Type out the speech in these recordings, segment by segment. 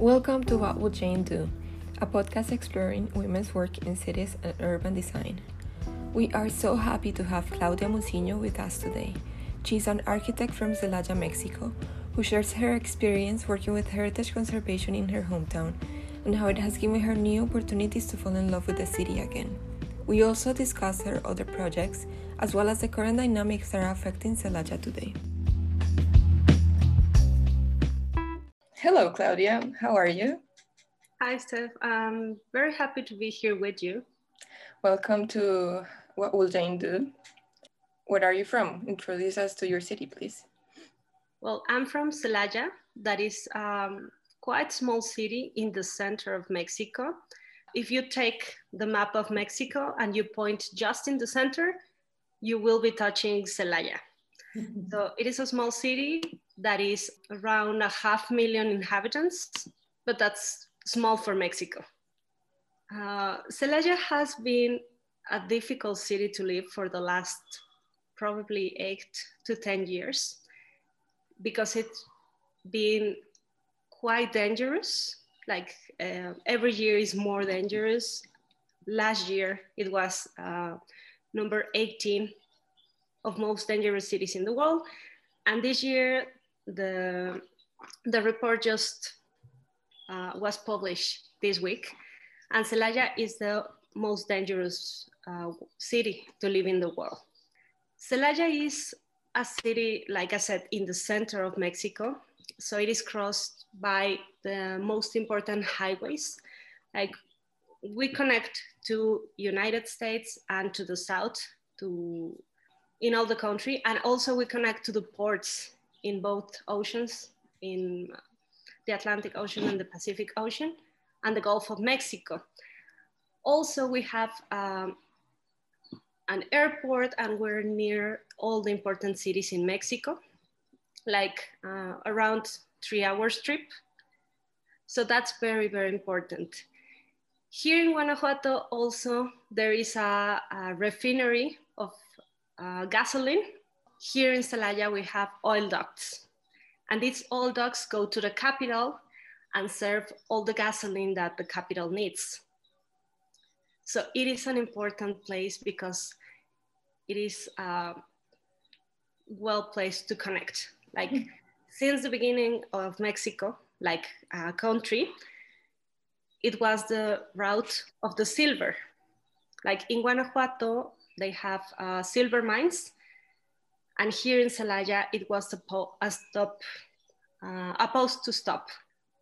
Welcome to What Would Jane Do, a podcast exploring women's work in cities and urban design. We are so happy to have Claudia Muciño with us today. She's an architect from Celaya, Mexico, who shares her experience working with heritage conservation in her hometown and how it has given her new opportunities to fall in love with the city again. We also discuss her other projects, as well as the current dynamics that are affecting Celaya today. Hello, Claudia. How are you? Hi, Steph. I'm very happy to be here with you. Welcome to What Will Jane Do? Where are you from? Introduce us to your city, please. Well, I'm from Celaya. That is um, quite small city in the center of Mexico. If you take the map of Mexico and you point just in the center, you will be touching Celaya. so it is a small city that is around a half million inhabitants, but that's small for Mexico. Uh, Celaya has been a difficult city to live for the last probably eight to 10 years because it's been quite dangerous. Like uh, every year is more dangerous. Last year it was uh, number 18 of most dangerous cities in the world. And this year the, the report just uh, was published this week. And Celaya is the most dangerous uh, city to live in the world. Celaya is a city, like I said, in the center of Mexico. So it is crossed by the most important highways. Like we connect to United States and to the south, to in all the country, and also we connect to the ports in both oceans, in the Atlantic Ocean and the Pacific Ocean, and the Gulf of Mexico. Also, we have um, an airport and we're near all the important cities in Mexico, like uh, around three hours trip. So that's very, very important. Here in Guanajuato also, there is a, a refinery of uh, gasoline. Here in Celaya, we have oil ducts. And these oil ducts go to the capital and serve all the gasoline that the capital needs. So it is an important place because it is uh, well placed to connect. Like since the beginning of Mexico, like a country, it was the route of the silver. Like in Guanajuato, they have uh, silver mines. And here in Celaya, it was a, a stop, uh, a post to stop.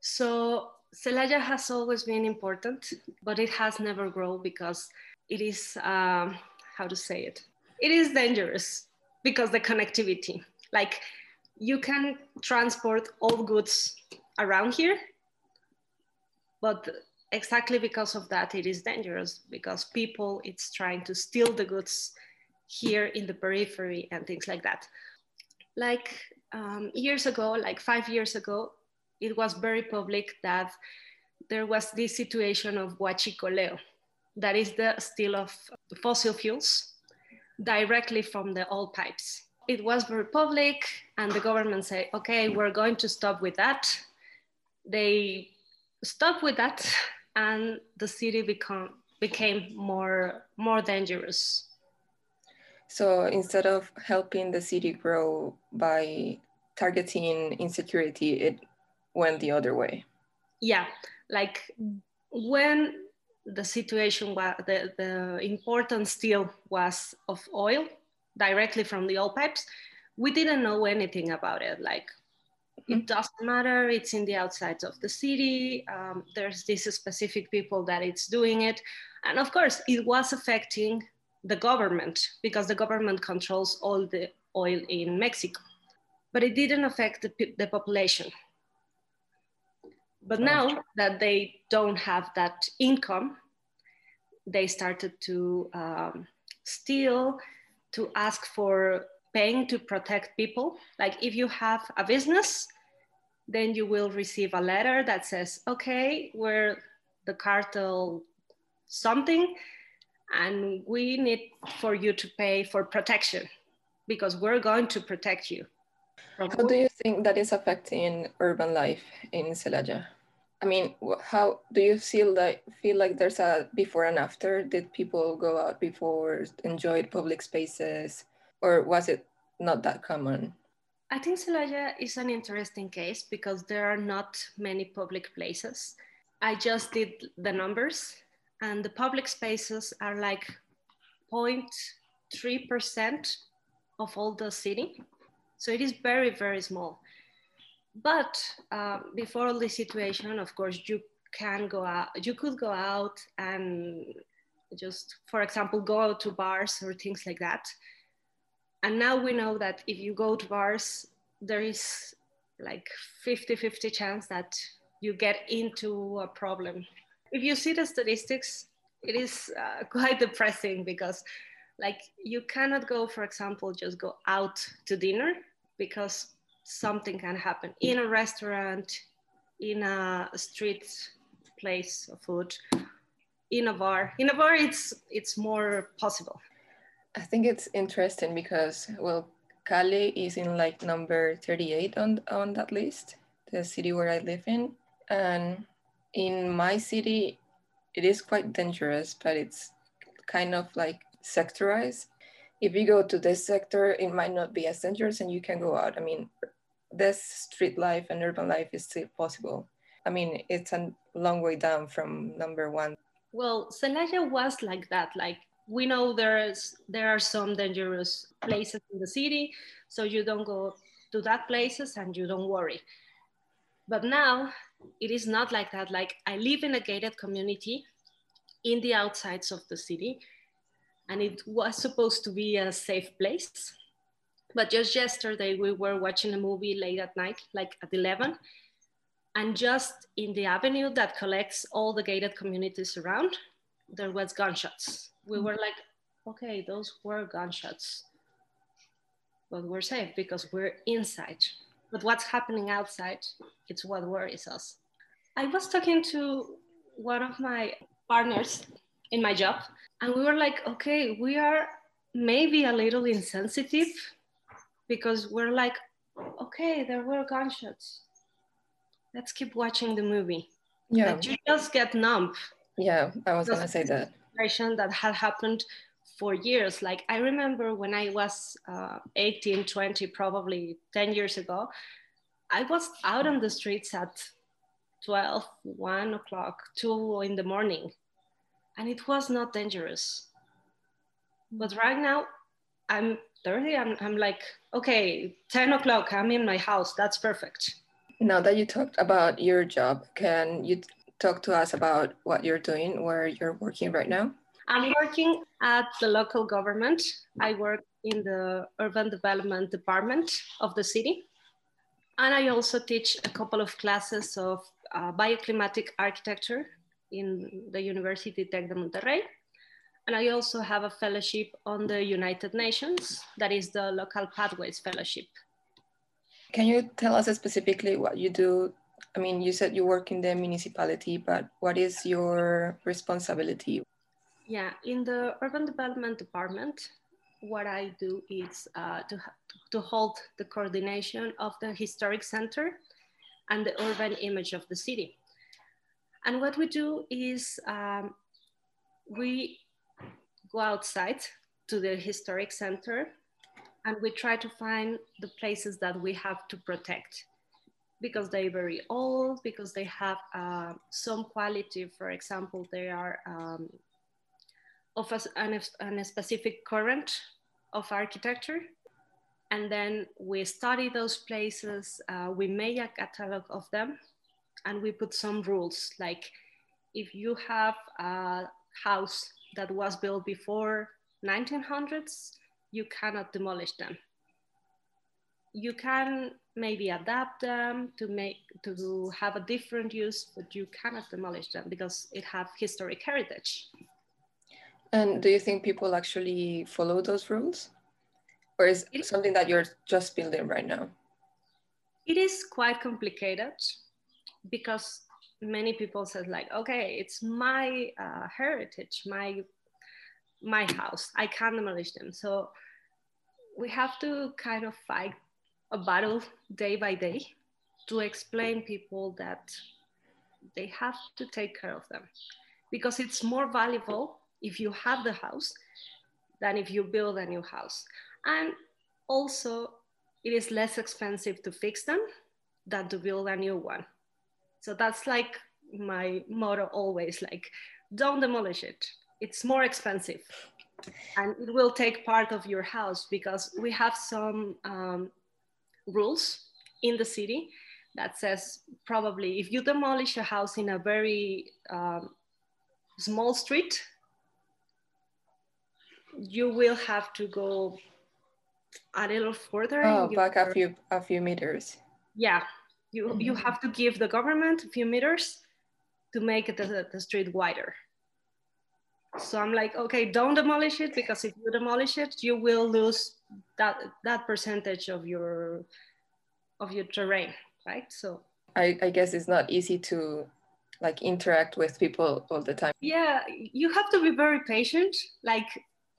So Celaya has always been important, but it has never grown because it is, um, how to say it, it is dangerous because the connectivity. Like you can transport all goods around here, but exactly because of that, it is dangerous because people, it's trying to steal the goods here in the periphery and things like that. Like um, years ago, like five years ago, it was very public that there was this situation of huachicoleo, that is the steal of fossil fuels directly from the oil pipes. It was very public, and the government said, okay, we're going to stop with that. They stopped with that, and the city become, became more, more dangerous. So instead of helping the city grow by targeting insecurity, it went the other way. Yeah, like when the situation was the, the important steal was of oil directly from the oil pipes we didn't know anything about it like mm-hmm. it doesn't matter it's in the outsides of the city um, there's these specific people that it's doing it and of course it was affecting the government because the government controls all the oil in mexico. But it didn't affect the, the population. But now that they don't have that income, they started to um, steal, to ask for paying to protect people. Like if you have a business, then you will receive a letter that says, okay, we're the cartel something, and we need for you to pay for protection because we're going to protect you. How do you think that is affecting urban life in Celaya? I mean, how do you feel like feel like there's a before and after? Did people go out before, enjoyed public spaces, or was it not that common? I think Celaya is an interesting case because there are not many public places. I just did the numbers, and the public spaces are like 0.3% of all the city. So it is very, very small. But uh, before all this situation, of course, you can go out, you could go out and just, for example, go out to bars or things like that. And now we know that if you go to bars, there is like 50 50 chance that you get into a problem. If you see the statistics, it is uh, quite depressing because like you cannot go for example just go out to dinner because something can happen in a restaurant, in a street place of food, in a bar. In a bar, it's it's more possible. I think it's interesting because well, Cali is in like number 38 on on that list, the city where I live in, and in my city, it is quite dangerous, but it's kind of like sectorized if you go to this sector, it might not be as dangerous and you can go out. I mean, this street life and urban life is still possible. I mean, it's a long way down from number one. Well, Celaya was like that. Like we know there's there are some dangerous places in the city, so you don't go to that places and you don't worry. But now it is not like that. Like I live in a gated community in the outsides of the city, and it was supposed to be a safe place but just yesterday, we were watching a movie late at night, like at 11. And just in the avenue that collects all the gated communities around, there was gunshots. We mm. were like, okay, those were gunshots. But we're safe because we're inside. But what's happening outside, it's what worries us. I was talking to one of my partners in my job, and we were like, okay, we are maybe a little insensitive because we're like, okay, there were gunshots. Let's keep watching the movie. Yeah. Like you just get numb. Yeah, I was gonna say that. Situation that had happened for years. Like I remember when I was uh, 18, 20, probably 10 years ago, I was out on the streets at 12, 1 o'clock, 2 in the morning, and it was not dangerous. But right now, I'm 30, I'm, I'm like, okay, 10 o'clock, I'm in my house. That's perfect. Now that you talked about your job, can you talk to us about what you're doing, where you're working right now? I'm working at the local government. I work in the urban development department of the city. And I also teach a couple of classes of uh, bioclimatic architecture in the University Tec de Monterrey. And I also have a fellowship on the United Nations, that is the Local Pathways Fellowship. Can you tell us specifically what you do? I mean, you said you work in the municipality, but what is your responsibility? Yeah, in the Urban Development Department, what I do is uh, to, to hold the coordination of the historic center and the urban image of the city. And what we do is um, we go outside to the historic center and we try to find the places that we have to protect because they're very old, because they have uh, some quality. For example, they are um, of a, an, an specific current of architecture. And then we study those places, uh, we make a catalog of them, and we put some rules like if you have a house that was built before 1900s, you cannot demolish them. You can maybe adapt them to make to have a different use, but you cannot demolish them because it have historic heritage. And do you think people actually follow those rules? Or is it something that you're just building right now? It is quite complicated because many people said like okay it's my uh, heritage my my house i can't demolish them so we have to kind of fight a battle day by day to explain people that they have to take care of them because it's more valuable if you have the house than if you build a new house. And also, it is less expensive to fix them than to build a new one. So that's like my motto always like, don't demolish it. It's more expensive and it will take part of your house because we have some um, rules in the city that says probably if you demolish a house in a very um, small street, you will have to go a little further. Oh, back a few a few meters. Yeah, you mm -hmm. you have to give the government a few meters to make the, the street wider. So I'm like, okay, don't demolish it because if you demolish it, you will lose that that percentage of your of your terrain, right? So I, I guess it's not easy to like interact with people all the time. Yeah, you have to be very patient. Like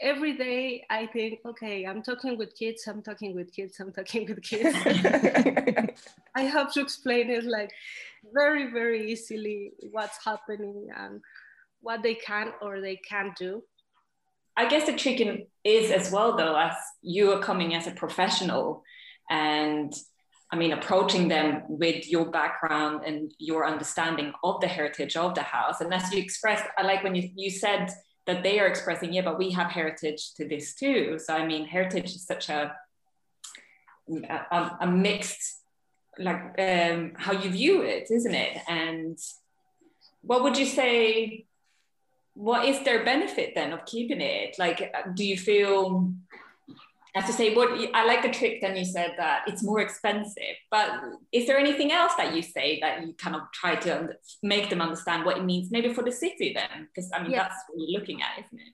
every day I think, okay, I'm talking with kids, I'm talking with kids, I'm talking with kids. I have to explain it like very, very easily what's happening and what they can or they can't do. I guess the trick is as well, though, as you are coming as a professional and I mean, approaching them with your background and your understanding of the heritage of the house. And as you expressed, I like when you, you said that they are expressing, yeah, but we have heritage to this too. So, I mean, heritage is such a, a, a mixed, like um, how you view it, isn't it? And what would you say what is their benefit then of keeping it? Like, do you feel Have to say what I like the trick then you said that it's more expensive but is there anything else that you say that you kind of try to make them understand what it means maybe for the city then? Because I mean that's what you're looking at isn't it?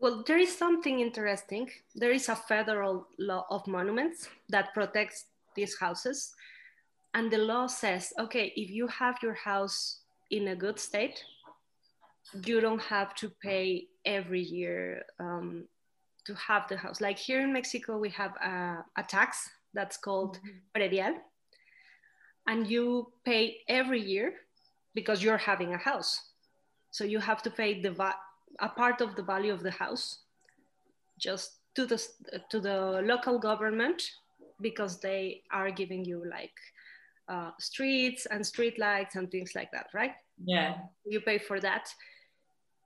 Well there is something interesting. There is a federal law of monuments that protects these houses. And the law says okay if you have your house in a good state you don't have to pay every year um, to have the house. Like here in Mexico, we have a, a tax that's called mm-hmm. predial, and you pay every year because you're having a house. So you have to pay the va- a part of the value of the house just to the to the local government because they are giving you like uh, streets and street lights and things like that, right? Yeah. You pay for that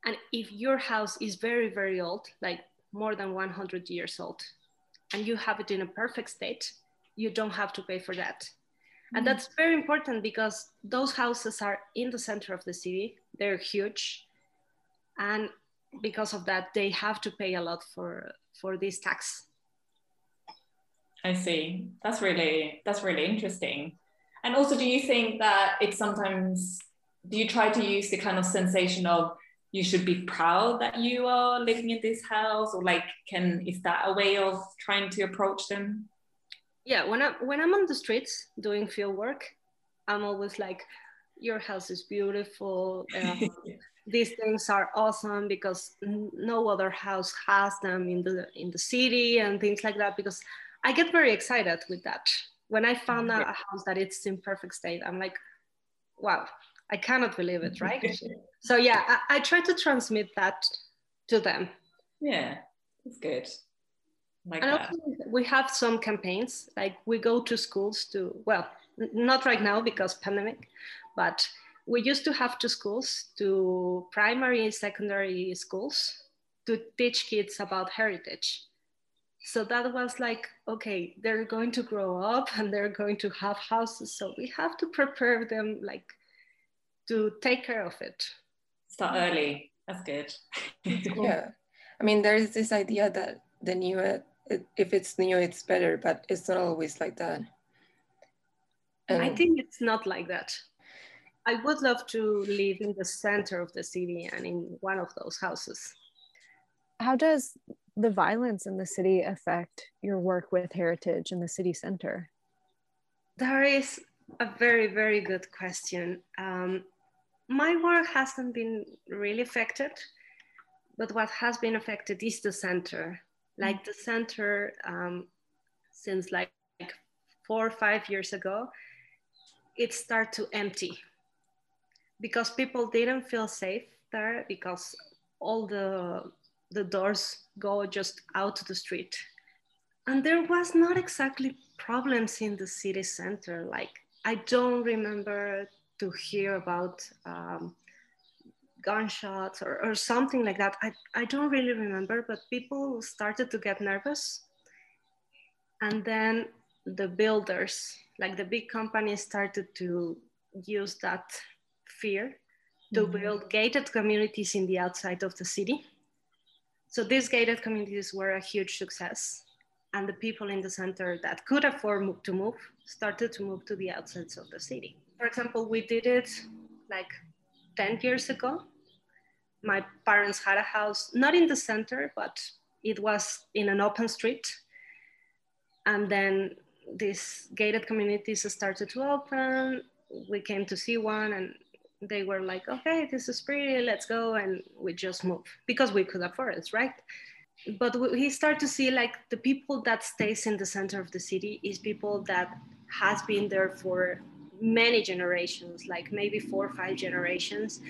and if your house is very, very old, like more than 100 years old, and you have it in a perfect state, you don't have to pay for that. Mm-hmm. And that's very important because those houses are in the center of the city, they're huge. And because of that, they have to pay a lot for, for this tax. I see. That's really that's really interesting. And also, do you think that it's sometimes do you try to use the kind of sensation of you should be proud that you are living in this house or like can is that a way of trying to approach them? Yeah when i when i'm on the streets doing field work i'm always like your house is beautiful um, these things are awesome because no other house has them in the in the city and things like that because i get very excited with that. When i found a, a house that it's in perfect state i'm like wow i cannot believe it right? So yeah I, I, try to transmit that to them. Yeah it's good. Like and that. we have some campaigns like we go to schools to well not right now because pandemic but we used to have to schools to primary and secondary schools to teach kids about heritage. So that was like okay they're going to grow up and they're going to have houses. So we have to prepare them like to take care of it start early. That's good. yeah. I mean, there's this idea that the new, if it's new, it's better, but it's not always like that. And I think it's not like that. I would love to live in the center of the city and in one of those houses. How does the violence in the city affect your work with heritage in the city center? There is a very, very good question. Um, my work hasn't been really affected, but what has been affected is the center. Like the center, um, since like, like four or five years ago, it started to empty. because people didn't feel safe there because all the the doors go just out to the street and there was not exactly problems in the city center like i don't remember to hear about um, gunshots or, or something like that I, I don't really remember but people started to get nervous and then the builders like the big companies started to use that fear to mm-hmm. build gated communities in the outside of the city so these gated communities were a huge success and the people in the center that could afford to move started to move to the outsides of the city. For example, we did it like 10 years ago. My parents had a house, not in the center, but it was in an open street. And then these gated communities started to open. We came to see one and they were like, okay, this is pretty, let's go. And we just moved because we could afford it, right? But we start to see like the people that stays in the center of the city is people that has been there for many generations, like maybe four or five generations.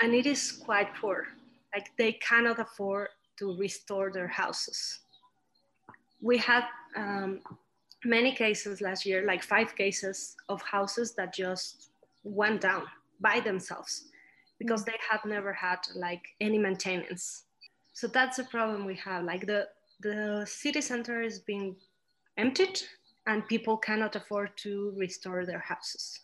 And it is quite poor. Like they cannot afford to restore their houses. We had um, many cases last year, like five cases of houses that just went down by themselves because they have never had like any maintenance. So that's a problem we have. Like the the city center is being emptied and people cannot afford to restore their houses.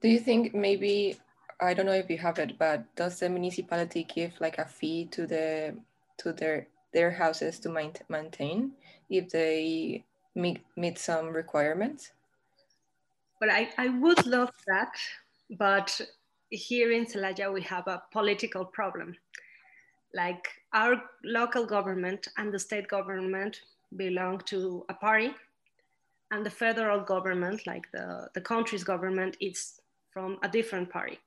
Do you think maybe I don't know if you have it, but does the municipality give like a fee to the to their their houses to maintain if they meet meet some requirements? Well, I, I would love that, but here in Celaya, we have a political problem. Like our local government and the state government belong to a party, and the federal government, like the, the country's government, is from a different party.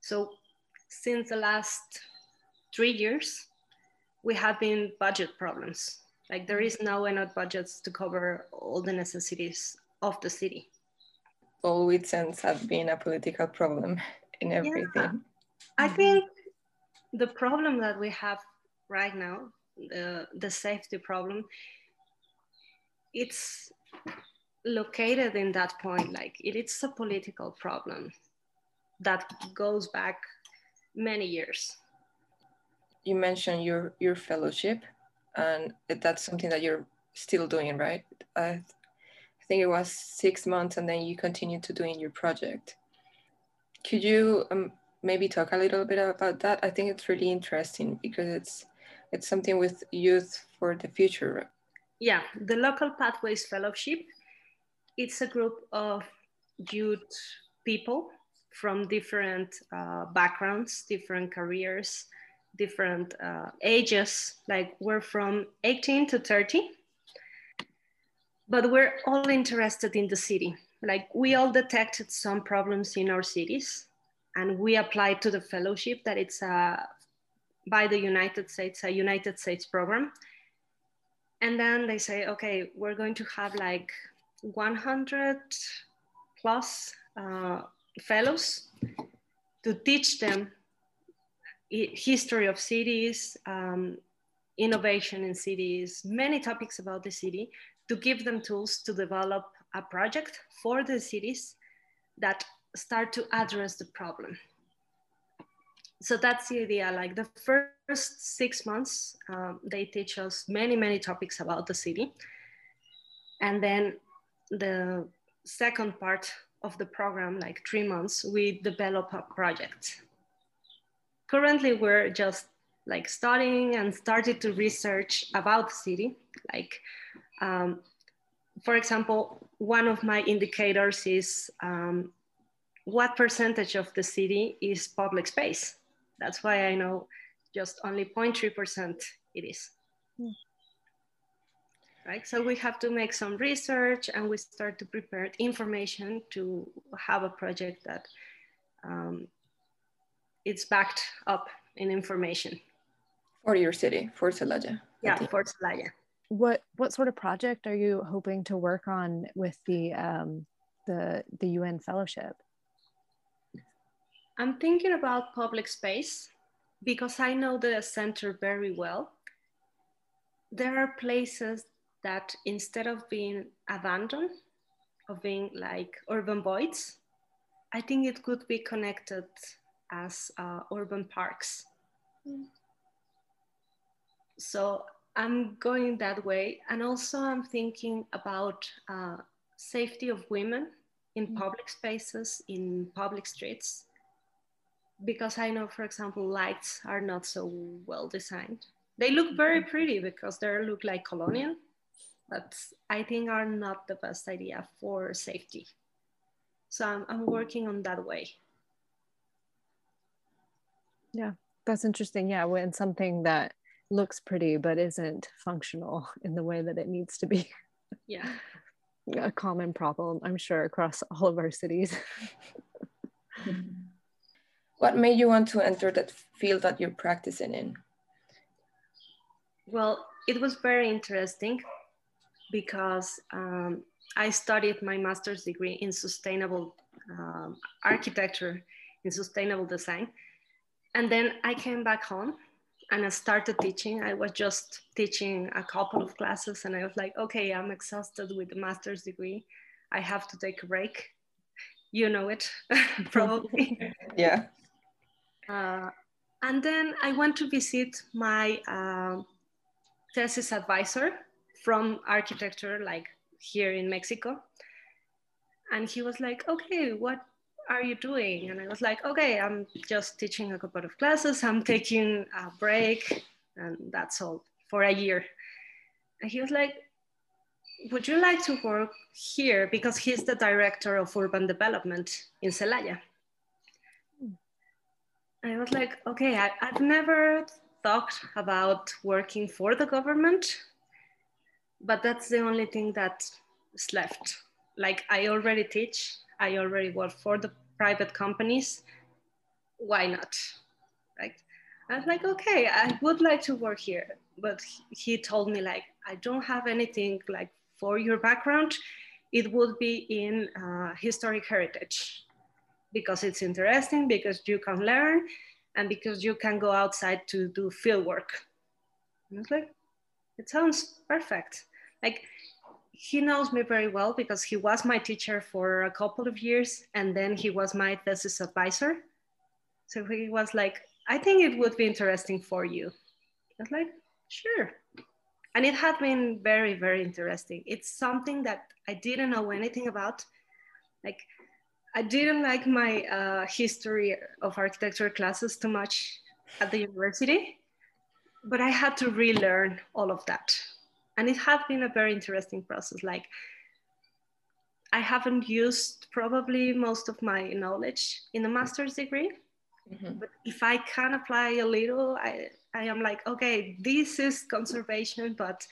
So since the last three years, we have been budget problems. Like there is no enough budgets to cover all the necessities of the city always sense have been a political problem in everything. Yeah. I think the problem that we have right now, the, the safety problem, it's located in that point. Like it, it's a political problem that goes back many years. You mentioned your your fellowship, and that's something that you're still doing, right? I I think it was six months and then you continued to doing your project. Could you um, maybe talk a little bit about that? I think it's really interesting because it's it's something with youth for the future. Yeah, the Local Pathways Fellowship, it's a group of youth people from different uh, backgrounds, different careers, different uh, ages. Like we're from 18 to 30 but we're all interested in the city. Like we all detected some problems in our cities and we applied to the fellowship that it's a, by the United States, a United States program. And then they say, okay, we're going to have like 100 plus uh, fellows to teach them history of cities, um, innovation in cities, many topics about the city to give them tools to develop a project for the cities that start to address the problem. So that's the idea. Like the first six months, um, they teach us many, many topics about the city. And then the second part of the program, like three months, we develop a project. Currently, we're just like studying and started to research about the city, like um, for example, one of my indicators is um, what percentage of the city is public space. That's why I know just only 0.3% it is. Mm. Right, so we have to make some research and we start to prepare information to have a project that um, it's backed up in information. For your city, for Celaya. Yeah, for Celaya what what sort of project are you hoping to work on with the um, the the UN fellowship? I'm thinking about public space because I know the center very well. There are places that instead of being abandoned, of being like urban voids, I think it could be connected as uh, urban parks. Mm. So I'm going that way. And also I'm thinking about uh, safety of women in mm. public spaces, in public streets, because I know, for example, lights are not so well designed. They look very mm-hmm. pretty because they look like colonial, but I think are not the best idea for safety. So I'm, I'm working on that way. Yeah, that's interesting. Yeah, when something that looks pretty but isn't functional in the way that it needs to be. Yeah. A common problem, I'm sure, across all of our cities. what made you want to enter that field that you're practicing in? Well, it was very interesting because um, I studied my master's degree in sustainable um, architecture, in sustainable design. And then I came back home and I started teaching. I was just teaching a couple of classes, and I was like, okay, I'm exhausted with the master's degree. I have to take a break. You know it, probably. yeah. Uh, and then I went to visit my uh, thesis advisor from architecture, like here in Mexico. And he was like, okay, what are you doing? And I was like, okay, I'm just teaching a couple of classes. I'm taking a break and that's all for a year. And he was like, would you like to work here? Because he's the director of urban development in Celaya. I was like, okay, I, I've never thought about working for the government, but that's the only thing that's left. Like I already teach, I already work for the private companies. Why not? Right? I was like, okay, I would like to work here. But he told me like, I don't have anything like for your background. It would be in uh, historic heritage because it's interesting, because you can learn and because you can go outside to do field work. And I was like, it sounds perfect. Like he knows me very well because he was my teacher for a couple of years and then he was my thesis advisor. So he was like, I think it would be interesting for you. I was like, sure. And it had been very, very interesting. It's something that I didn't know anything about. Like, I didn't like my uh, history of architecture classes too much at the university, but I had to relearn all of that and it has been a very interesting process. Like i haven't used probably most of my knowledge in a master's degree mm-hmm. but if i can apply a little i i am like okay this is conservation but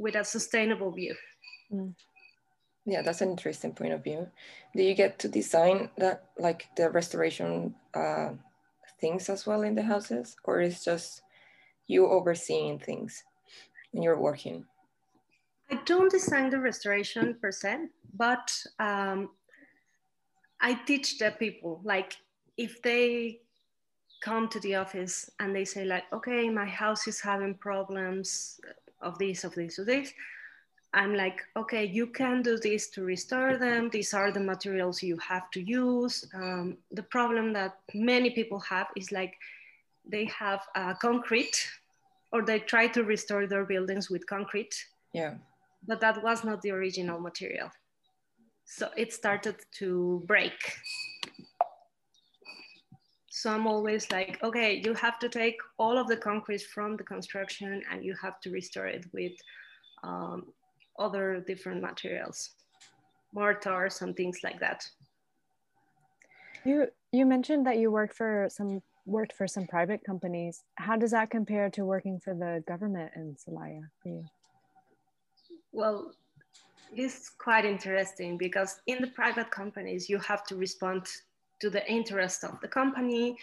with a sustainable view. Mm. yeah that's an interesting point of view. Do you get to design that like the restoration uh, things as well in the houses? Or is just you overseeing things when you're working I don't design the restoration per se, but um, I teach the people. Like if they come to the office and they say like, okay, my house is having problems of this, of this, of this. I'm like, okay, you can do this to restore them. These are the materials you have to use. Um, the problem that many people have is like they have uh, concrete or they try to restore their buildings with concrete. Yeah but that was not the original material. So it started to break. So I'm always like, okay, you have to take all of the concrete from the construction and you have to restore it with um, other different materials, mortars and things like that. You you mentioned that you worked for some worked for some private companies. How does that compare to working for the government in Celaya for you? Well, it's quite interesting because in the private companies, you have to respond to the interest of the company,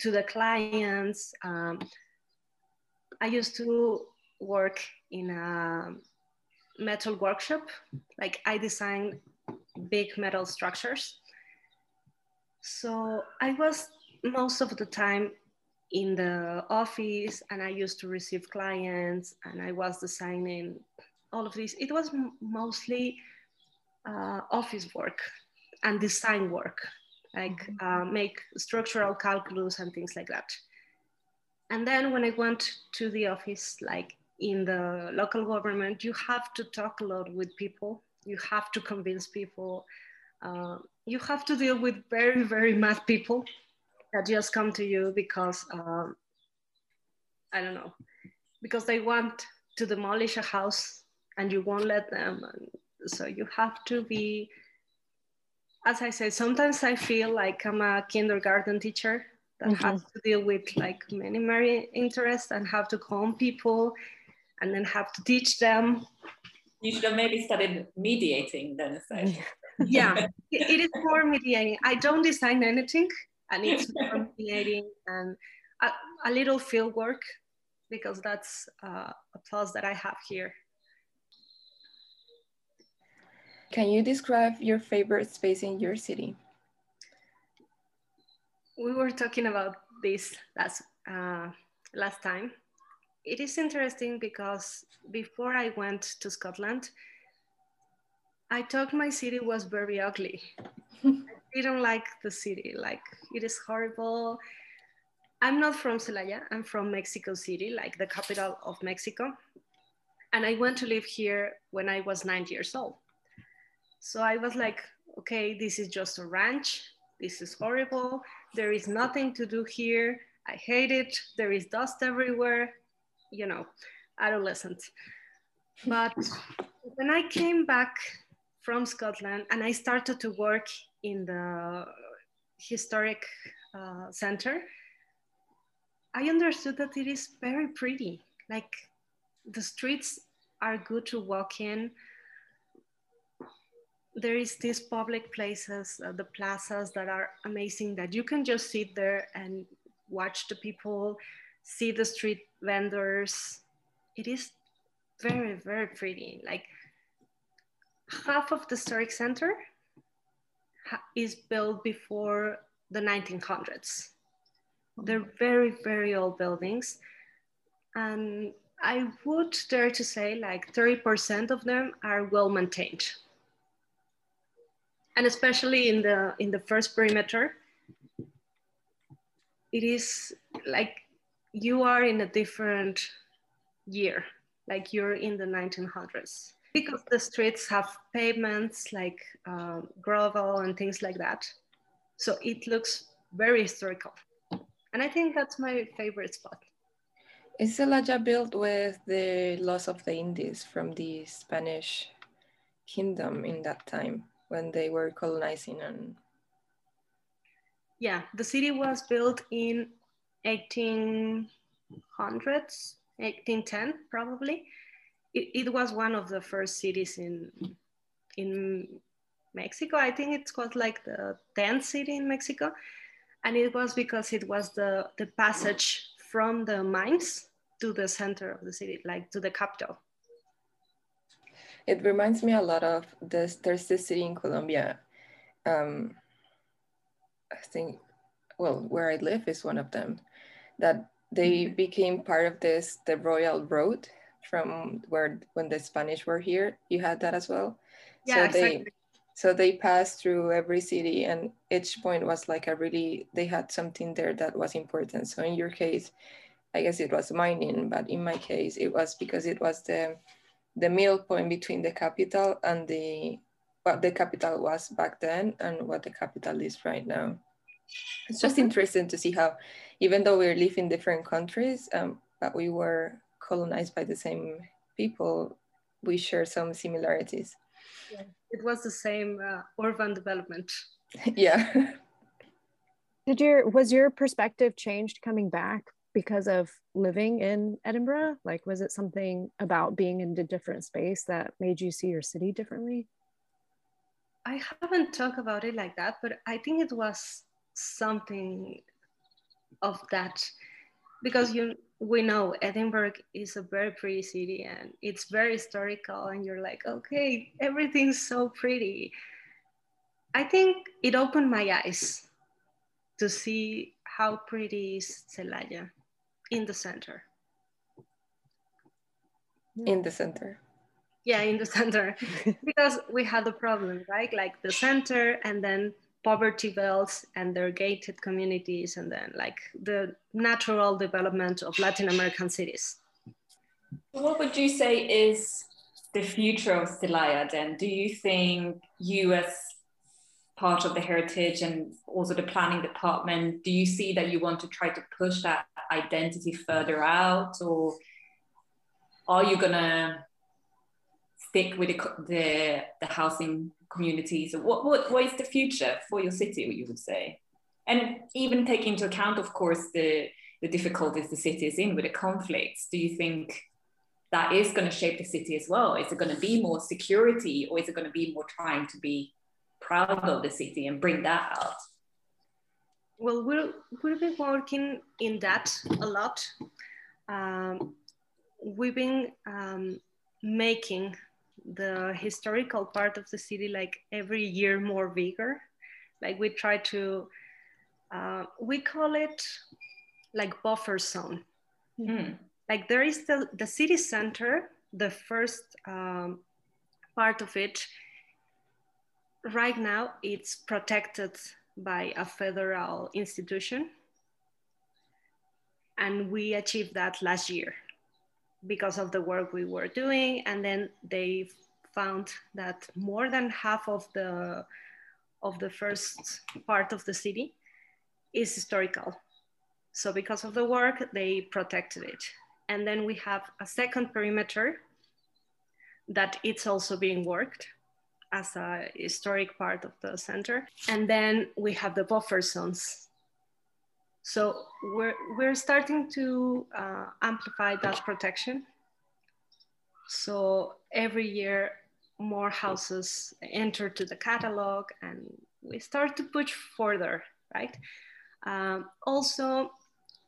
to the clients. Um, I used to work in a metal workshop. Like I design big metal structures. So I was most of the time in the office and I used to receive clients and I was designing all of this. It was mostly uh, office work and design work, like mm-hmm. uh, make structural calculus and things like that. And then when I went to the office, like in the local government, you have to talk a lot with people. You have to convince people. Uh, you have to deal with very, very mad people that just come to you because, um, I don't know, because they want to demolish a house and you won't let them. And so you have to be, as I say, sometimes I feel like I'm a kindergarten teacher that mm-hmm. has to deal with like many, many interests and have to calm people and then have to teach them. You should have maybe studied mediating then instead. yeah, it is more mediating. I don't design anything and it's more mediating and a, a, little field work because that's uh, a plus that I have here. Can you describe your favorite space in your city? We were talking about this last uh, last time. It is interesting because before I went to Scotland, I thought my city was very ugly. I didn't like the city. Like it is horrible. I'm not from Celaya. I'm from Mexico City, like the capital of Mexico. And I went to live here when I was nine years old. So I was like, okay, this is just a ranch. This is horrible. There is nothing to do here. I hate it. There is dust everywhere. You know, adolescent. But when I came back from Scotland and I started to work in the historic uh, center, I understood that it is very pretty. Like the streets are good to walk in there is these public places, uh, the plazas that are amazing that you can just sit there and watch the people, see the street vendors. It is very, very pretty. Like half of the historic center is built before the 1900s. They're very, very old buildings. And I would dare to say like 30% of them are well maintained and especially in the in the first perimeter it is like you are in a different year like you're in the 1900s because the streets have pavements like uh, gravel and things like that. So it looks very historical. And i think that's my favorite spot. Is Celaya built with the Laws of the Indies from the Spanish kingdom in that time? When they were colonizing and yeah the city was built in 1800s 1810 probably. It, it was one of the first cities in in mexico. I think it's called like the 10th city in mexico. And it was because it was the the passage from the mines to the center of the city like to the capital it reminds me a lot of this. There's this city in Colombia. Um, I think, well, where I live is one of them. That they mm-hmm. became part of this the Royal Road from where when the Spanish were here. You had that as well. Yeah, so exactly. they so they passed through every city and each point was like a really they had something there that was important so in your case i guess it was mining but in my case it was because it was the the middle point between the capital and the what the capital was back then and what the capital is right now. It's just interesting to see how, even though we live in different countries, um, but we were colonized by the same people, we share some similarities. Yeah, it was the same uh, urban development. yeah. Did your was your perspective changed coming back because of living in Edinburgh? Like, was it something about being in a different space that made you see your city differently? I haven't talked about it like that, but I think it was something of that because you we know Edinburgh is a very pretty city and it's very historical and you're like okay everything's so pretty I think it opened my eyes to see how pretty is Celaya in the center. In the center. Yeah, in the center. because we had the problem, right? Like the center and then poverty belts and their gated communities and then like the natural development of Latin American cities. What would you say is the future of Celaya then? Do you think you as part of the heritage and also the planning department, do you see that you want to try to push that identity further out or are you gonna stick with the, the, the housing communities? What, what, what is the future for your city, you would say? And even take into account, of course, the, the difficulties the city is in with the conflicts. Do you think that is going to shape the city as well? Is it going to be more security or is it going to be more trying to be proud of the city and bring that out? Well, we'll, we'll be working in that a lot. Um, we've been um, making the historical part of the city like every year more bigger. Like we try to, uh, we call it like buffer zone. Mm. Like there is the, the city center, the first um, part of it. Right now, it's protected by a federal institution. And we achieved that last year because of the work we were doing. And then they found that more than half of the of the first part of the city is historical. So because of the work, they protected it. And then we have a second perimeter that it's also being worked as a historic part of the center. And then we have the buffer zones so we're, we're starting to uh, amplify that protection. So every year, more houses enter to the catalog and we start to push further, right? Um, also,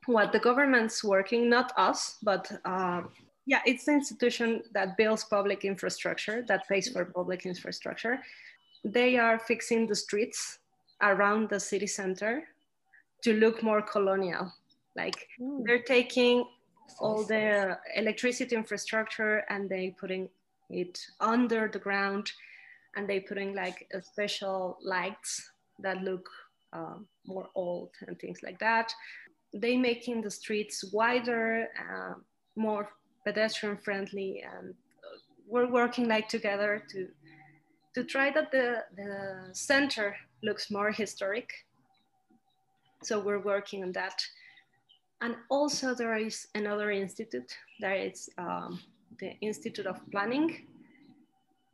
what the government's working, not us, but uh, yeah, it's the institution that builds public infrastructure, that pays for public infrastructure. They are fixing the streets around the city center to look more colonial. Like mm. they're taking all the electricity infrastructure and they putting it under the ground and they putting like special lights that look um, more old and things like that. They making the streets wider, uh, more pedestrian friendly, and we're working like together to to try that the the center looks more historic so we're working on that. And also there is another institute, there is um, the Institute of Planning,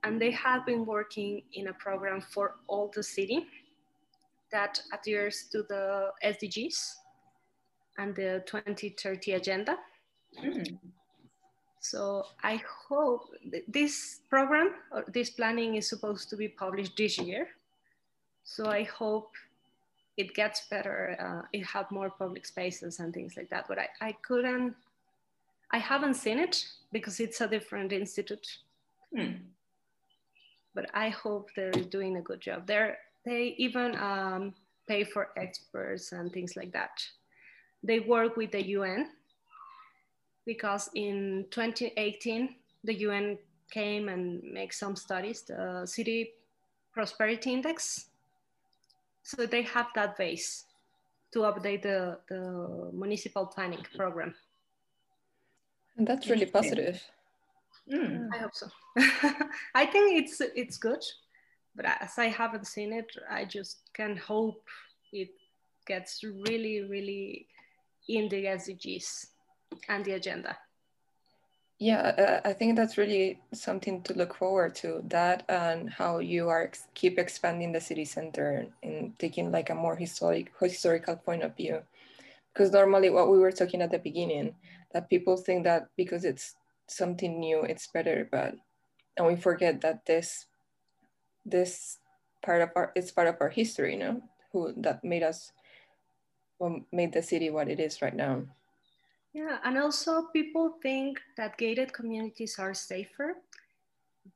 and they have been working in a program for all the city that adheres to the SDGs and the 2030 agenda. Mm. So I hope this program, or this planning is supposed to be published this year. So I hope it gets better. Uh, it have more public spaces and things like that. But I, I couldn't, I haven't seen it because it's a different institute. Hmm. But I hope they're doing a good job. They're, they even um, pay for experts and things like that. They work with the UN because in 2018, the UN came and make some studies, the City Prosperity Index, so they have that base to update the, the municipal planning program. And that's really positive. Mm. I hope so. I think it's it's good, but as I haven't seen it, I just can hope it gets really, really in the SDGs and the agenda. Yeah, uh, I think that's really something to look forward to. That and how you are ex- keep expanding the city center and taking like a more historic historical point of view. Because normally, what we were talking at the beginning, that people think that because it's something new, it's better, but and we forget that this this part of our it's part of our history, you know, who that made us, well, made the city what it is right now. Yeah, and also people think that gated communities are safer,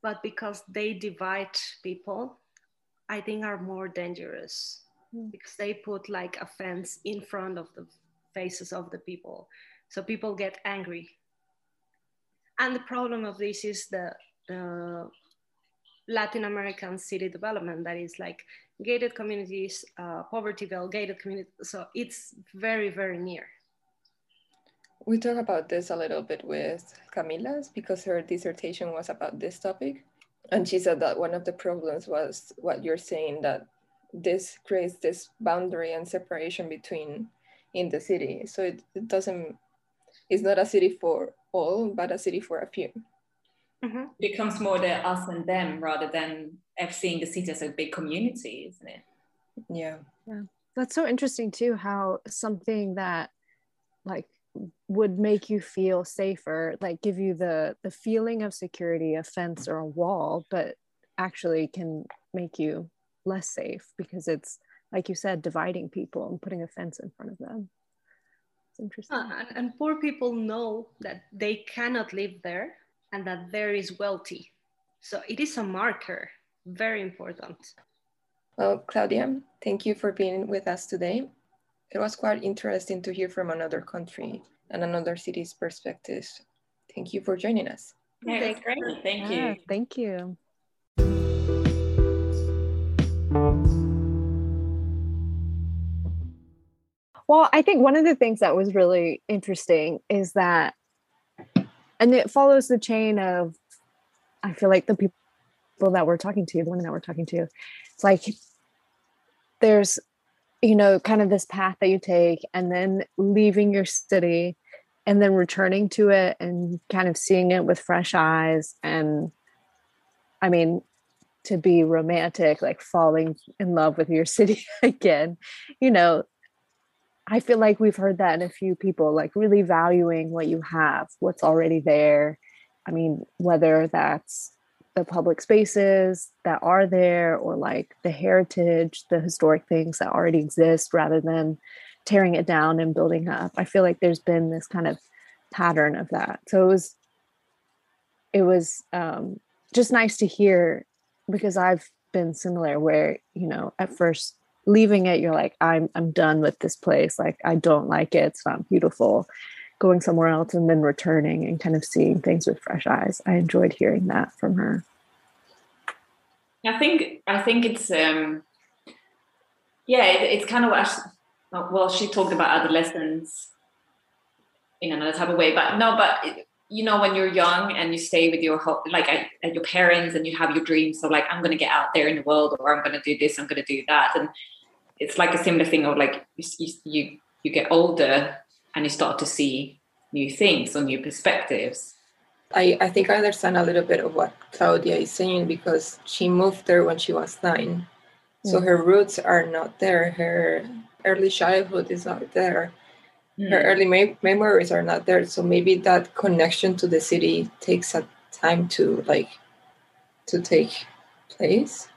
but because they divide people, I think are more dangerous mm. because they put like a fence in front of the faces of the people. So people get angry. And the problem of this is the, the Latin American city development that is like gated communities, uh, poverty belt, gated communities. So it's very, very near. We talk about this a little bit with Camila's because her dissertation was about this topic. And she said that one of the problems was what you're saying that this creates this boundary and separation between in the city. So it, it doesn't, it's not a city for all, but a city for a few. Mm-hmm. It becomes more the us and them rather than seeing the city as a big community, isn't it? Yeah. Yeah. That's so interesting too, how something that like would make you feel safer, like give you the the feeling of security, a fence or a wall, but actually can make you less safe because it's like you said, dividing people and putting a fence in front of them. It's interesting. Uh, and, and poor people know that they cannot live there and that there is wealthy. So it is a marker, very important. Well, Claudia, thank you for being with us today. It was quite interesting to hear from another country and another city's perspectives. Thank you for joining us. Yeah, that's great. Thank yeah, you. Thank you. Well, I think one of the things that was really interesting is that, and it follows the chain of, I feel like the people that we're talking to, the women that we're talking to, it's like there's, you know, kind of this path that you take and then leaving your city and then returning to it and kind of seeing it with fresh eyes. And I mean, to be romantic, like falling in love with your city again, you know, I feel like we've heard that in a few people, like really valuing what you have, what's already there. I mean, whether that's the public spaces that are there or like the heritage, the historic things that already exist rather than tearing it down and building up. I feel like there's been this kind of pattern of that. So it was it was um, just nice to hear because I've been similar where, you know, at first leaving it you're like i'm i'm done with this place like i don't like it it's not beautiful going somewhere else and then returning and kind of seeing things with fresh eyes. I enjoyed hearing that from her. I think i think it's um yeah it, it's kind of what well she talked about adolescence in another type of way but no but you know when you're young and you stay with your like your parents and you have your dreams so like i'm going to get out there in the world or i'm going to do this i'm going to do that and it's like a similar thing of like you, you you get older and you start to see new things or new perspectives. I, I think I understand a little bit of what Claudia is saying because she moved there when she was nine. Mm. So her roots are not there. Her early childhood is not there. Mm. Her early me- memories are not there. So maybe that connection to the city takes a time to like to take place.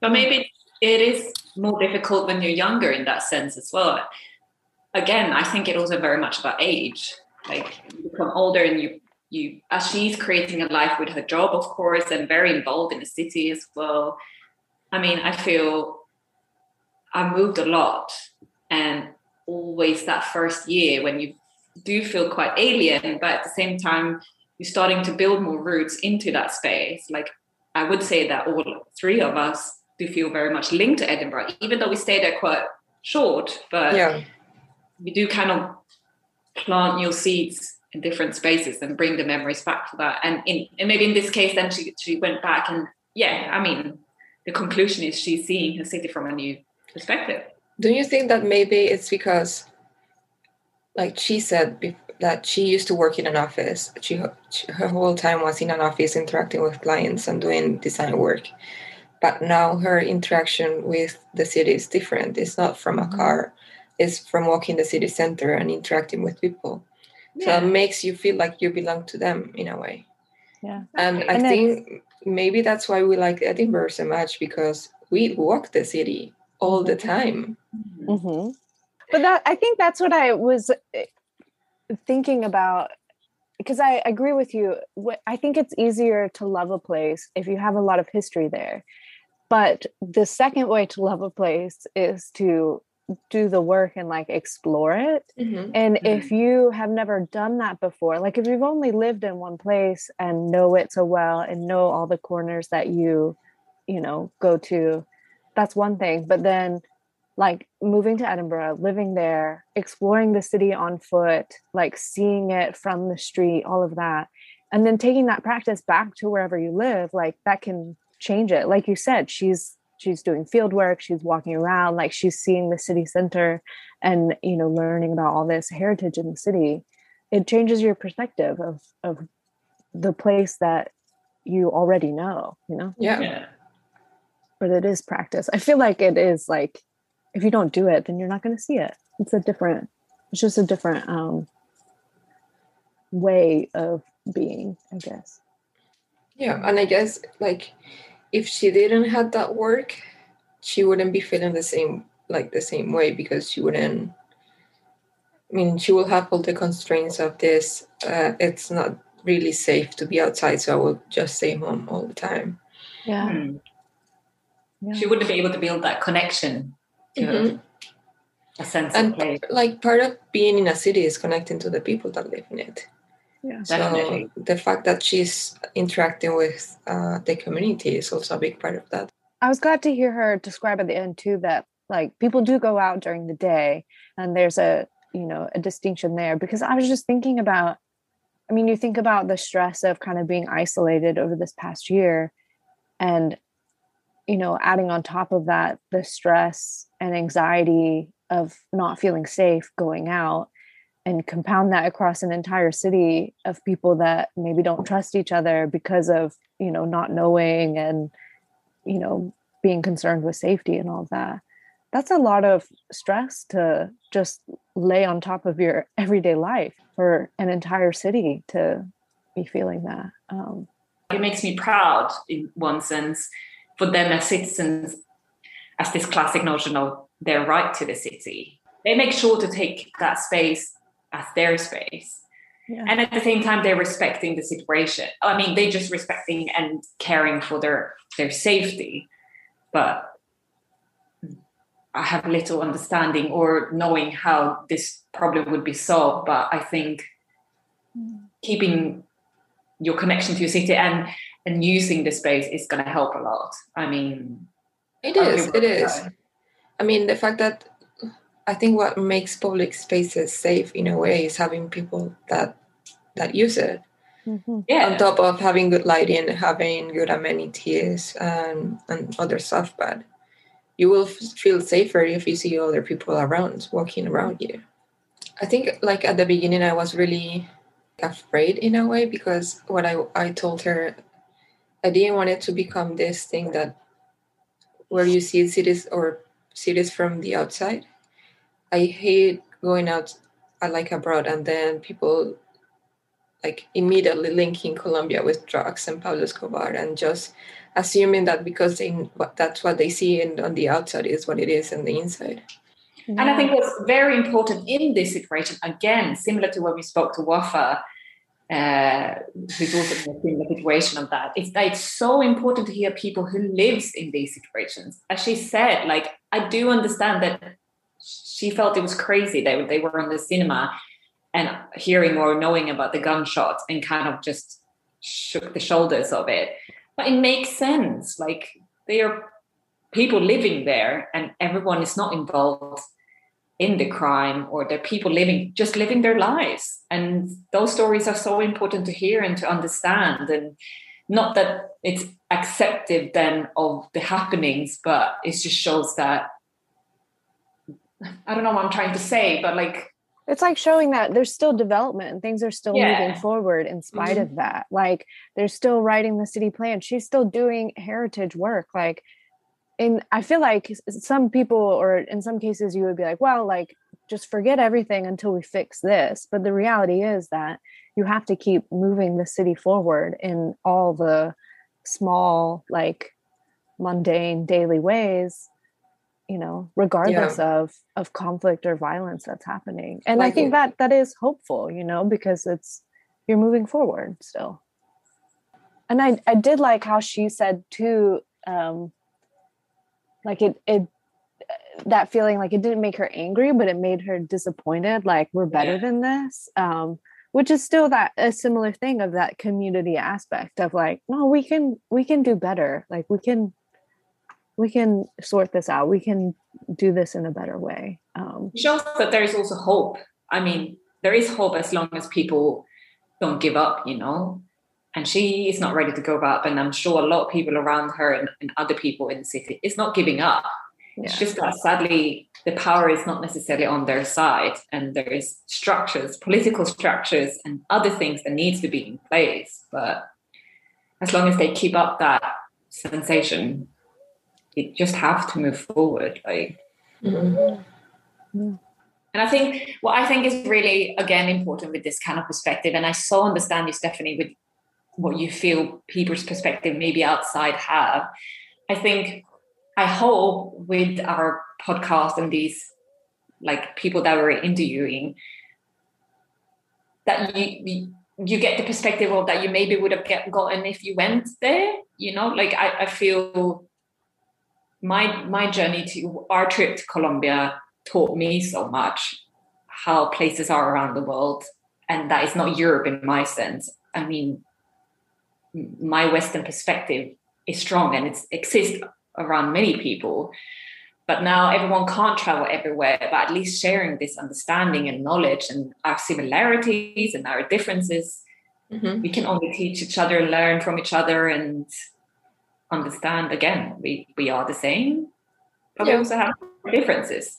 But maybe it is more difficult when you're younger in that sense as well. Again, I think it also very much about age. Like you become older and you you as she's creating a life with her job, of course, and very involved in the city as well. I mean, I feel I moved a lot and always that first year when you do feel quite alien, but at the same time you're starting to build more roots into that space. Like I would say that all three of us do feel very much linked to Edinburgh, even though we stay there quite short. But yeah. We do kind of plant your seeds in different spaces and bring the memories back for that. And in and maybe in this case, then she she went back and yeah, I mean, the conclusion is she's seeing her city from a new perspective. Do you think that maybe it's because, like she said, that she used to work in an office. She, she her whole time was in an office interacting with clients and doing design work but now her interaction with the city is different it's not from a mm-hmm. car it's from walking the city center and interacting with people yeah. so it makes you feel like you belong to them in a way yeah and, and i think maybe that's why we like edinburgh so much because we walk the city all the time mm-hmm. but that i think that's what i was eh, thinking about because I agree with you. I think it's easier to love a place if you have a lot of history there but the second way to love a place is to do the work and like explore it. Mhm. And Mhm. if you have never done that before, like if you've only lived in one place and know it so well and know all the corners that you, you know, go to, that's one thing. But then like moving to Edinburgh, living there, exploring the city on foot, like seeing it from the street, all of that. And then taking that practice back to wherever you live, like that can change it. Like you said, she's she's doing field work, she's walking around, like she's seeing the city center and you know, learning about all this heritage in the city. It changes your perspective of of the place that you already know, you know? Yeah. Yeah. But it is practice. I feel like it is like if you don't do it, then you're not going to see it. It's a different, it's just a different um, way of being, I guess. Yeah, and I guess like if she didn't have that work, she wouldn't be feeling the same like the same way because she wouldn't. I mean, she will have all the constraints of this. Uh, it's not really safe to be outside, so I will just stay home all the time. Yeah. Hmm. yeah. She wouldn't be able to build that connection to Mhm. a sense And of place. like part of being in a city is connecting to the people that live in it. Yeah. Definitely. So the fact that she's interacting with uh, the community is also a big part of that. I was glad to hear her describe at the end too that like people do go out during the day and there's a you know a distinction there because I was just thinking about I mean you think about the stress of kind of being isolated over this past year and you know adding on top of that the stress and anxiety of not feeling safe going out and compound that across an entire city of people that maybe don't trust each other because of you know not knowing and you know being concerned with safety and all that. That's a lot of stress to just lay on top of your everyday life for an entire city to be feeling that um, it makes me proud in one sense for them as citizens as this classic notion of their right to the city. They make sure to take that space as their space yeah. and at the same time they're respecting the situation i mean they're just respecting and caring for their their safety but i have little understanding or knowing how this problem would be solved but i think mm. keeping your connection to your city and and using the space is going to help a lot i mean It I'll is. give It it a is. try. I mean, the fact that I think what makes public spaces safe in a way is having people that that use it. Mhm. yeah On top of having good lighting, having good amenities, and and other stuff, but you will f- feel safer if you see other people around walking around you. I think, like at the beginning, I was really afraid in a way because what I I told her, I didn't want it to become this thing that where you see cities or cities from the outside. I hate going out I like abroad and then people like immediately linking Colombia with drugs and Pablo Escobar and just assuming that because they that's what they see in, on the outside is what it is on the inside. And I think what's very important in this situation, again, similar to when we spoke to Wafa, uh, who's also in a similar situation of that it's so important to hear people who lives in these situations. As she said, like I do understand that she felt it was crazy that they were in the cinema and hearing or knowing about the gunshots and kind of just shook the shoulders of it. But it makes sense. Like they are people living there and everyone is not involved in the crime or the people living just living their lives and those stories are so important to hear and to understand and not that it's accepted then of the happenings but it just shows that i don't know what i'm trying to say but like it's like showing that there's still development and things are still Yeah. moving forward in spite Mhm. of that like they're still writing the city plan she's still doing heritage work like in i feel like some people or in some cases you would be like well like just forget everything until we fix this but the reality is that you have to keep moving the city forward in all the small like mundane daily ways you know regardless of of conflict or violence that's happening. And i think that that is hopeful you know because it's you're moving forward still. And i i did like how she said too um like it it that feeling like it didn't make her angry but it made her disappointed like we're better yeah. than this um which is still that a similar thing of that community aspect of like no we can we can do better. Like we can we can sort this out. We can do this in a better way um shows that there is also hope. I mean there is hope as long as people don't give up you know? And she is not ready to give up and i'm sure a lot of people around her and, and other people in the city is not giving up. Yeah. it's just that sadly the power is not necessarily on their side and there is structures political structures and other things that needs to be in place. But as long as they keep up that sensation it just have to move forward like. Mm-hmm. and i think what i think is really again important with this kind of perspective and i so understand you stephanie with what you feel people's perspective maybe outside have. I think i hope with our podcast and these like people that we're interviewing that you you get the perspective of that you maybe would have get, gotten if you went there you know? Like I, I feel my my journey to our trip to Colombia taught me so much how places are around the world and that is not Europe in my sense. I mean my Western perspective is strong and it exists around many people. But now everyone can't travel everywhere, but at least sharing this understanding and knowledge and our similarities and our differences, mm-hmm. we can only teach each other, learn from each other, and understand again we we are the same but yeah. we also have differences.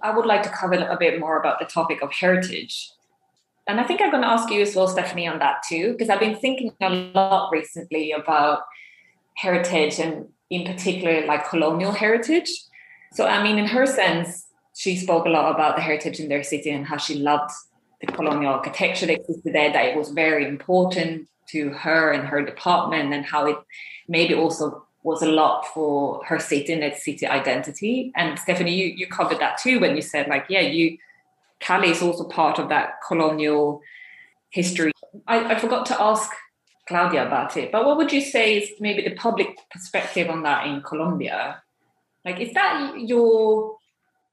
I would like to cover a bit more about the topic of heritage. And i think i'm going to ask you as well stephanie on that too because i've been thinking a lot recently about heritage and in particular like colonial heritage. So i mean in her sense she spoke a lot about the heritage in their city and how she loved the colonial architecture that existed there that it was very important to her and her department and how it maybe also was a lot for her city and its city identity. And Stephanie, you, you covered that too when you said like, yeah, you Cali is also part of that colonial history. I, I forgot to ask Claudia about it, but what would you say is maybe the public perspective on that in Colombia? Like, is that your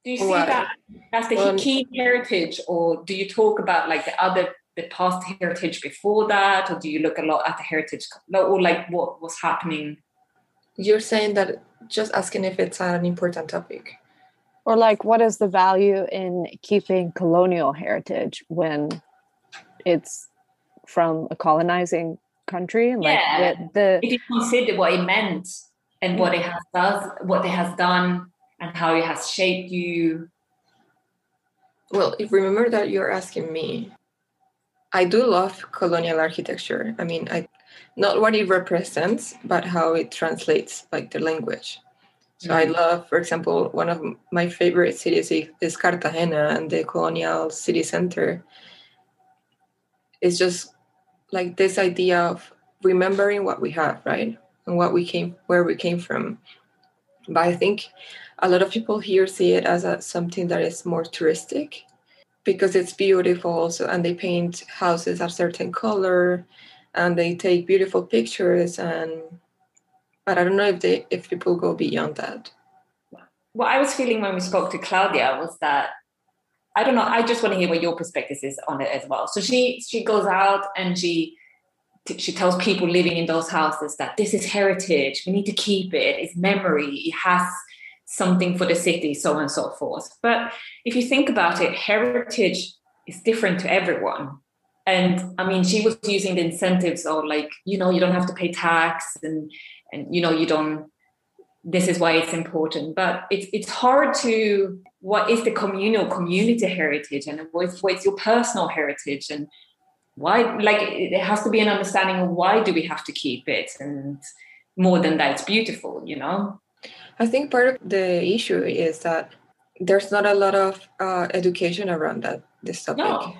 do you see well, that as the well, key heritage, or do you talk about like the other the past heritage before that or do you look a lot at the heritage or like what was happening? You're saying that just asking if it's an important topic. Or like what is the value in keeping colonial heritage when it's from a colonizing country? Like yeah. the, the if you consider what it meant and what it has does what it has done and how it has shaped you. Well if remember that you're asking me I do love colonial architecture. I mean, I not what it represents, but how it translates like the language. So mm-hmm. I love, for example, one of my favorite cities is Cartagena and the colonial city center. It's just like this idea of remembering what we have, right? And what we came, where we came from. But I think a lot of people here see it as a, something that is more touristic because it's beautiful. Also and they paint houses a certain color and they take beautiful pictures and but i don't know if they if people go beyond that. What i was feeling when we spoke to claudia was that i don't know i just want to hear what your perspective is on it as well. So she she goes out and she she tells people living in those houses that this is heritage we need to keep it it's memory it has something for the city, so on and so forth. But if you think about it, heritage is different to everyone. And I mean, she was using the incentives of like, you know, you don't have to pay tax and and you know, you don't this is why it's important. But it's it's hard to what is the communal community heritage and what's what's your personal heritage and why like it has to be an understanding of why do we have to keep it and more than that it's beautiful you know I think part of the issue is that there's not a lot of uh, education around that this topic. No.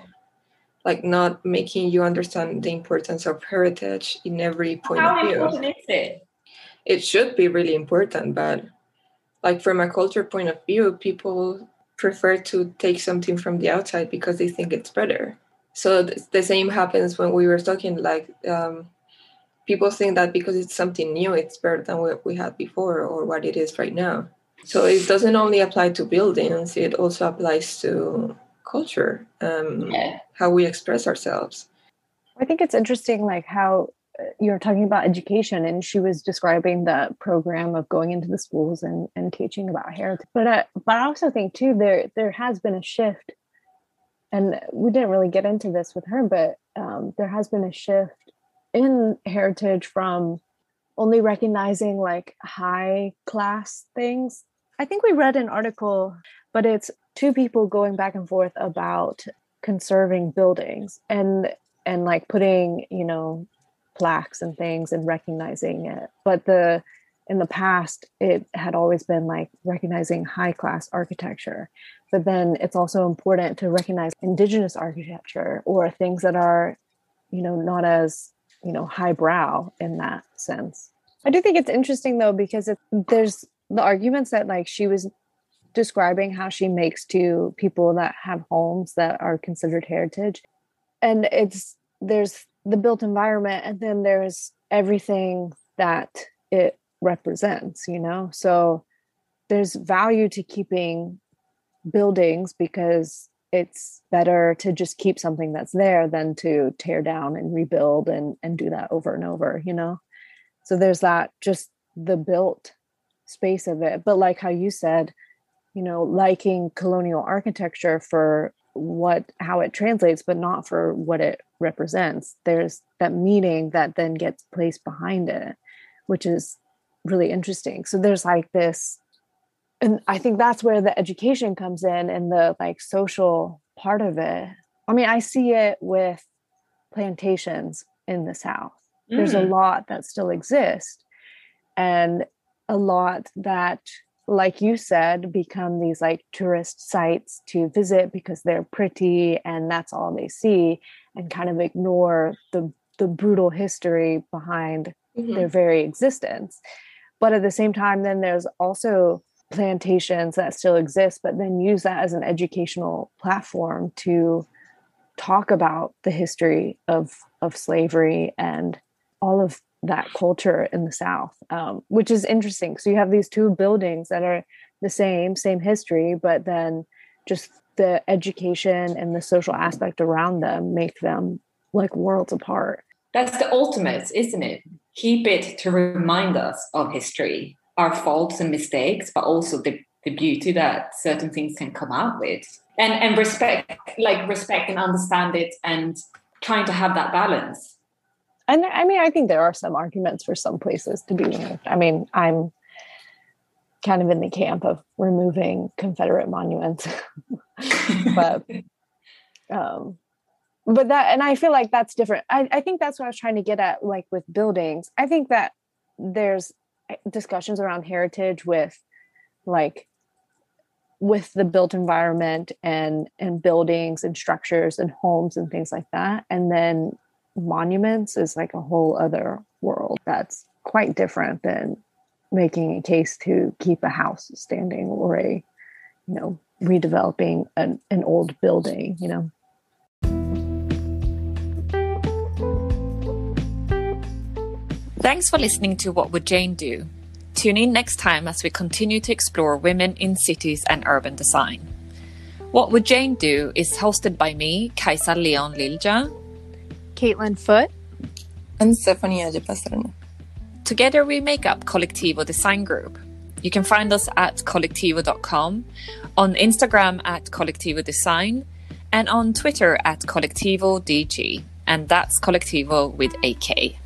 Like not making you understand the importance of heritage in every point How of view. How important is it? It should be really important, but like from a culture point of view, people prefer to take something from the outside because they think it's better. So the same happens when we were talking like um, people think that because it's something new, it's better than what we had before or what it is right now. So it doesn't only apply to buildings; it also applies to culture, um, yeah. how we express ourselves. I think it's interesting, like how uh, you're talking about education, and she was describing the program of going into the schools and, and teaching about heritage. But I, but I also think too there there has been a shift, and we didn't really get into this with her, but um, there has been a shift in heritage from only recognizing like high class things. I think we read an article, but it's two people going back and forth about conserving buildings and and like putting, you know, plaques and things and recognizing it. But the in the past it had always been like recognizing high class architecture but then it's also important to recognize indigenous architecture or things that are you know not as you know highbrow in that sense. I do think it's interesting though because it, there's the arguments that like she was describing how she makes to people that have homes that are considered heritage. And it's there's the built environment and then there's everything that it represents you know? So there's value to keeping buildings because it's better to just keep something that's there than to tear down and rebuild and and do that over and over you know? So there's that just the built space of it. But like how you said you know liking colonial architecture for what how it translates but not for what it represents. There's that meaning that then gets placed behind it which is really interesting. So there's like this and i think that's where the education comes in and the like social part of it i mean i see it with plantations in the south mm. there's a mm. lot that still exist and a lot that like you said become these like tourist sites to visit because they're pretty and that's all they see and kind of ignore the the brutal history behind mm-hmm. their very existence but at the same time then there's also plantations that still exist, but then use that as an educational platform to talk about the history of of slavery and all of that culture in the South, um, which is interesting. So you have these two buildings that are the same, same history, but then just the education and the social aspect around them make them like worlds apart. That's the ultimate, isn't it? Keep it to remind us of history our faults and mistakes, but also the, the beauty that certain things can come out with. And and respect like respect and understand it and trying to have that balance. And I mean, I think there are some arguments for some places to be removed. I mean, I'm kind of in the camp of removing Confederate monuments, but um, but that and I feel like that's different. I, I think that's what I was trying to get at, like with buildings. I think that there's discussions around heritage with like with the built environment and and buildings and structures and homes and things like that. And then monuments is like a whole other world that's quite different than making a case to keep a house standing or a you know redeveloping an, an old building you know Thanks for listening to What Would Jane Do? Tune in next time as we continue to explore women in cities and urban design. What Would Jane Do is hosted by me, Kaisa Leon Lilja, Caitlin Foot, and Stephanie Pastrana. Together we make up Kolectivo Design Group. You can find us at kolectivo.com, on Instagram at Kolectivo Design, and on Twitter at Kolectivo DG. And that's Kolectivo with AK.